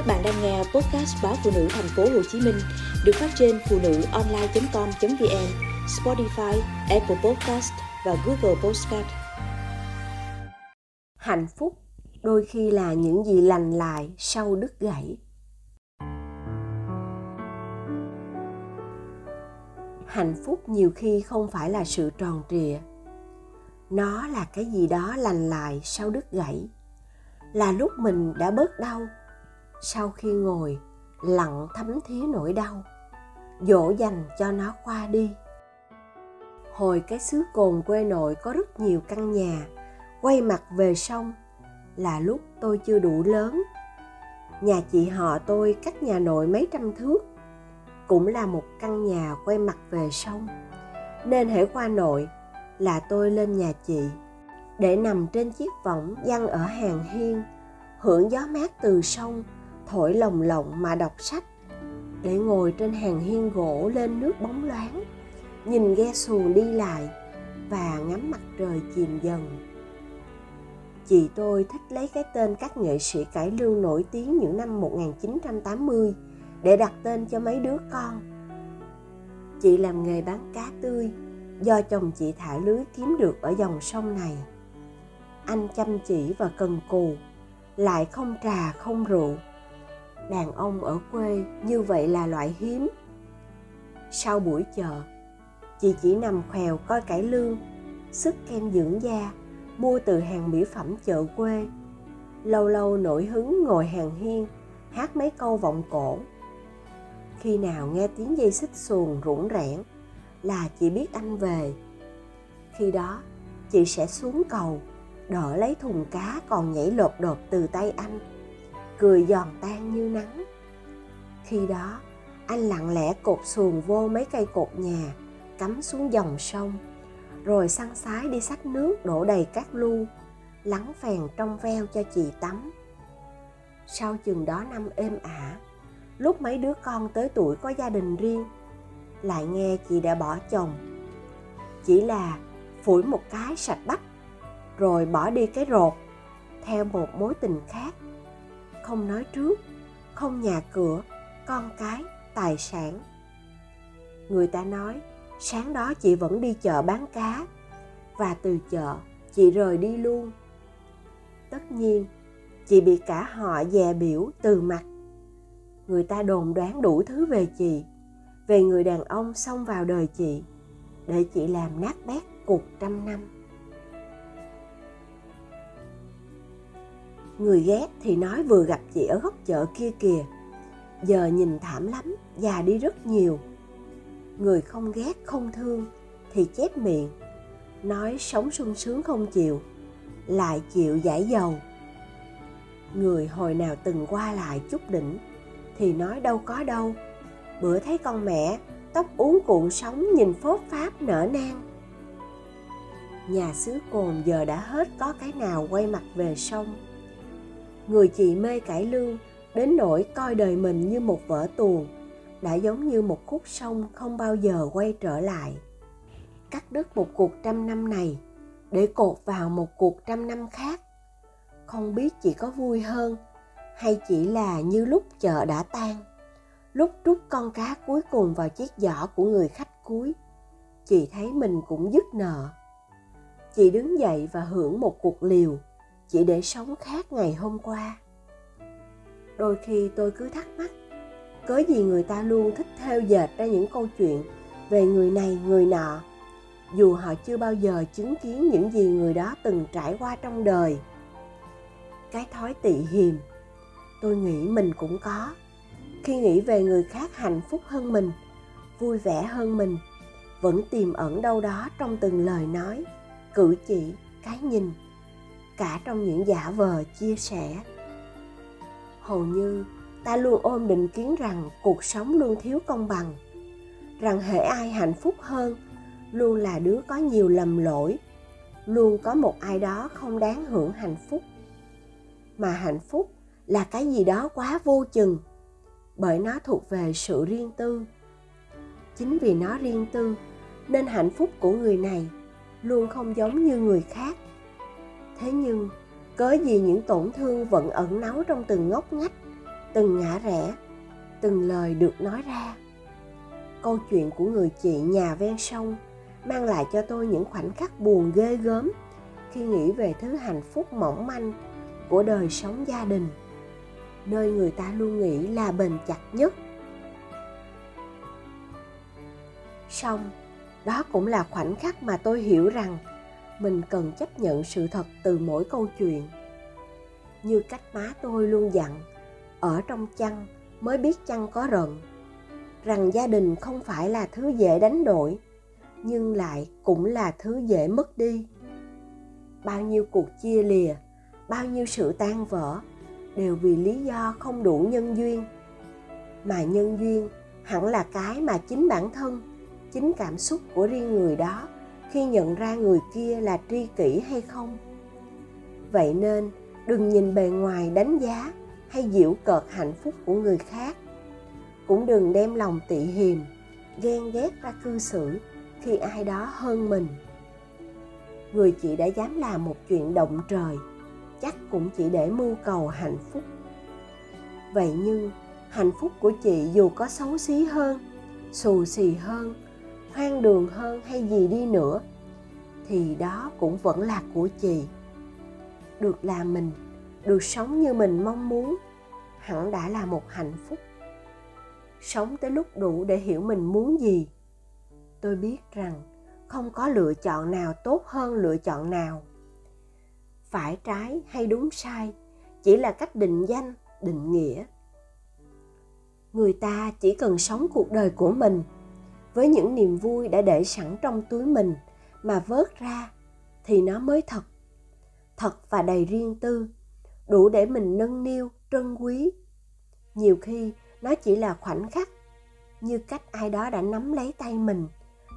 Các bạn đang nghe podcast báo phụ nữ thành phố Hồ Chí Minh được phát trên phụ nữ online.com.vn, Spotify, Apple Podcast và Google Podcast. Hạnh phúc đôi khi là những gì lành lại sau đứt gãy. Hạnh phúc nhiều khi không phải là sự tròn trịa. Nó là cái gì đó lành lại sau đứt gãy. Là lúc mình đã bớt đau sau khi ngồi, lặng thấm thía nỗi đau, dỗ dành cho nó qua đi. Hồi cái xứ cồn quê nội có rất nhiều căn nhà, quay mặt về sông là lúc tôi chưa đủ lớn. Nhà chị họ tôi cách nhà nội mấy trăm thước, cũng là một căn nhà quay mặt về sông. Nên hễ qua nội là tôi lên nhà chị để nằm trên chiếc võng giăng ở hàng hiên, hưởng gió mát từ sông thổi lồng lộng mà đọc sách để ngồi trên hàng hiên gỗ lên nước bóng loáng nhìn ghe xuồng đi lại và ngắm mặt trời chìm dần chị tôi thích lấy cái tên các nghệ sĩ cải lương nổi tiếng những năm 1980 để đặt tên cho mấy đứa con. Chị làm nghề bán cá tươi do chồng chị thả lưới kiếm được ở dòng sông này. Anh chăm chỉ và cần cù, lại không trà không rượu, đàn ông ở quê như vậy là loại hiếm. Sau buổi chợ chị chỉ nằm khèo coi cải lương, sức kem dưỡng da, mua từ hàng mỹ phẩm chợ quê. Lâu lâu nổi hứng ngồi hàng hiên, hát mấy câu vọng cổ. Khi nào nghe tiếng dây xích xuồng rủng rẽn là chị biết anh về. Khi đó, chị sẽ xuống cầu, đỡ lấy thùng cá còn nhảy lột đột từ tay anh cười giòn tan như nắng. Khi đó, anh lặng lẽ cột xuồng vô mấy cây cột nhà, cắm xuống dòng sông, rồi săn sái đi xách nước đổ đầy các lu, lắng phèn trong veo cho chị tắm. Sau chừng đó năm êm ả, lúc mấy đứa con tới tuổi có gia đình riêng, lại nghe chị đã bỏ chồng. Chỉ là phủi một cái sạch bách, rồi bỏ đi cái rột, theo một mối tình khác không nói trước, không nhà cửa, con cái, tài sản. Người ta nói, sáng đó chị vẫn đi chợ bán cá, và từ chợ chị rời đi luôn. Tất nhiên, chị bị cả họ dè biểu từ mặt. Người ta đồn đoán đủ thứ về chị, về người đàn ông xông vào đời chị, để chị làm nát bét cuộc trăm năm. Người ghét thì nói vừa gặp chị ở góc chợ kia kìa. Giờ nhìn thảm lắm, già đi rất nhiều. Người không ghét, không thương thì chép miệng, nói sống sung sướng không chịu, lại chịu giải dầu. Người hồi nào từng qua lại chút đỉnh thì nói đâu có đâu. Bữa thấy con mẹ, tóc uống cuộn sóng nhìn phốt pháp nở nang. Nhà xứ cồn giờ đã hết có cái nào quay mặt về sông người chị mê cải lương đến nỗi coi đời mình như một vở tuồng, đã giống như một khúc sông không bao giờ quay trở lại. Cắt đứt một cuộc trăm năm này, để cột vào một cuộc trăm năm khác. Không biết chị có vui hơn, hay chỉ là như lúc chợ đã tan, lúc trút con cá cuối cùng vào chiếc giỏ của người khách cuối. Chị thấy mình cũng dứt nợ. Chị đứng dậy và hưởng một cuộc liều chỉ để sống khác ngày hôm qua. Đôi khi tôi cứ thắc mắc, cớ gì người ta luôn thích theo dệt ra những câu chuyện về người này, người nọ, dù họ chưa bao giờ chứng kiến những gì người đó từng trải qua trong đời. Cái thói tị hiềm, tôi nghĩ mình cũng có. Khi nghĩ về người khác hạnh phúc hơn mình, vui vẻ hơn mình, vẫn tiềm ẩn đâu đó trong từng lời nói, cử chỉ, cái nhìn cả trong những giả vờ chia sẻ. Hầu như, ta luôn ôm định kiến rằng cuộc sống luôn thiếu công bằng, rằng hễ ai hạnh phúc hơn luôn là đứa có nhiều lầm lỗi, luôn có một ai đó không đáng hưởng hạnh phúc. Mà hạnh phúc là cái gì đó quá vô chừng, bởi nó thuộc về sự riêng tư. Chính vì nó riêng tư, nên hạnh phúc của người này luôn không giống như người khác thế nhưng, cớ gì những tổn thương vẫn ẩn náu trong từng ngóc ngách, từng ngã rẽ, từng lời được nói ra? Câu chuyện của người chị nhà ven sông mang lại cho tôi những khoảnh khắc buồn ghê gớm khi nghĩ về thứ hạnh phúc mỏng manh của đời sống gia đình, nơi người ta luôn nghĩ là bền chặt nhất. Xong, đó cũng là khoảnh khắc mà tôi hiểu rằng mình cần chấp nhận sự thật từ mỗi câu chuyện. Như cách má tôi luôn dặn, ở trong chăn mới biết chăn có rận rằng gia đình không phải là thứ dễ đánh đổi, nhưng lại cũng là thứ dễ mất đi. Bao nhiêu cuộc chia lìa, bao nhiêu sự tan vỡ đều vì lý do không đủ nhân duyên. Mà nhân duyên hẳn là cái mà chính bản thân, chính cảm xúc của riêng người đó khi nhận ra người kia là tri kỷ hay không? Vậy nên, đừng nhìn bề ngoài đánh giá hay giễu cợt hạnh phúc của người khác. Cũng đừng đem lòng tị hiềm, ghen ghét ra cư xử khi ai đó hơn mình. Người chị đã dám làm một chuyện động trời, chắc cũng chỉ để mưu cầu hạnh phúc. Vậy nhưng, hạnh phúc của chị dù có xấu xí hơn, xù xì hơn hoang đường hơn hay gì đi nữa, thì đó cũng vẫn là của chị. Được là mình, được sống như mình mong muốn, hẳn đã là một hạnh phúc. Sống tới lúc đủ để hiểu mình muốn gì. Tôi biết rằng không có lựa chọn nào tốt hơn lựa chọn nào. Phải trái hay đúng sai, chỉ là cách định danh, định nghĩa. Người ta chỉ cần sống cuộc đời của mình với những niềm vui đã để sẵn trong túi mình mà vớt ra thì nó mới thật. Thật và đầy riêng tư, đủ để mình nâng niu, trân quý. Nhiều khi, nó chỉ là khoảnh khắc như cách ai đó đã nắm lấy tay mình,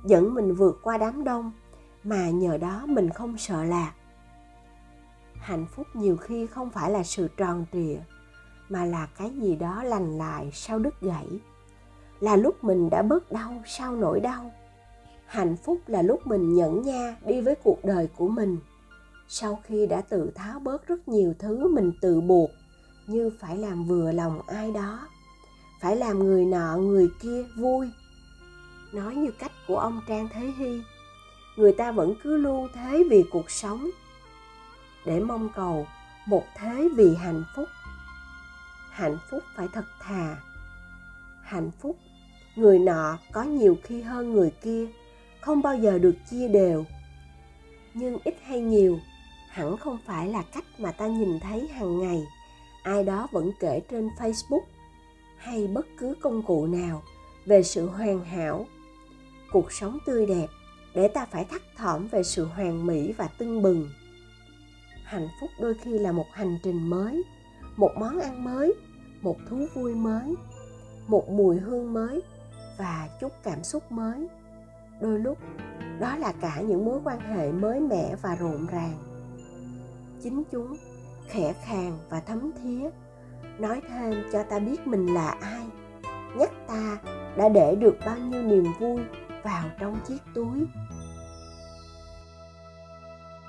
dẫn mình vượt qua đám đông mà nhờ đó mình không sợ lạc. Hạnh phúc nhiều khi không phải là sự tròn trịa, mà là cái gì đó lành lại sau đứt gãy là lúc mình đã bớt đau sau nỗi đau? Hạnh phúc là lúc mình nhẫn nha đi với cuộc đời của mình. Sau khi đã tự tháo bớt rất nhiều thứ mình tự buộc, như phải làm vừa lòng ai đó, phải làm người nọ, người kia vui. Nói như cách của ông trang thế hy, người ta vẫn cứ lưu thế vì cuộc sống, để mong cầu một thế vì hạnh phúc. Hạnh phúc phải thật thà. Hạnh phúc người nọ có nhiều khi hơn người kia, không bao giờ được chia đều. Nhưng ít hay nhiều, hẳn không phải là cách mà ta nhìn thấy hàng ngày, ai đó vẫn kể trên facebook hay bất cứ công cụ nào về sự hoàn hảo. Cuộc sống tươi đẹp để ta phải thắt thỏm về sự hoàn mỹ và tưng bừng. Hạnh phúc đôi khi là một hành trình mới, một món ăn mới, một thú vui mới, một mùi hương mới và chút cảm xúc mới. Đôi lúc, đó là cả những mối quan hệ mới mẻ và rộn ràng. Chính chúng khẽ khàng và thấm thía, nói thêm cho ta biết mình là ai, nhắc ta đã để được bao nhiêu niềm vui vào trong chiếc túi.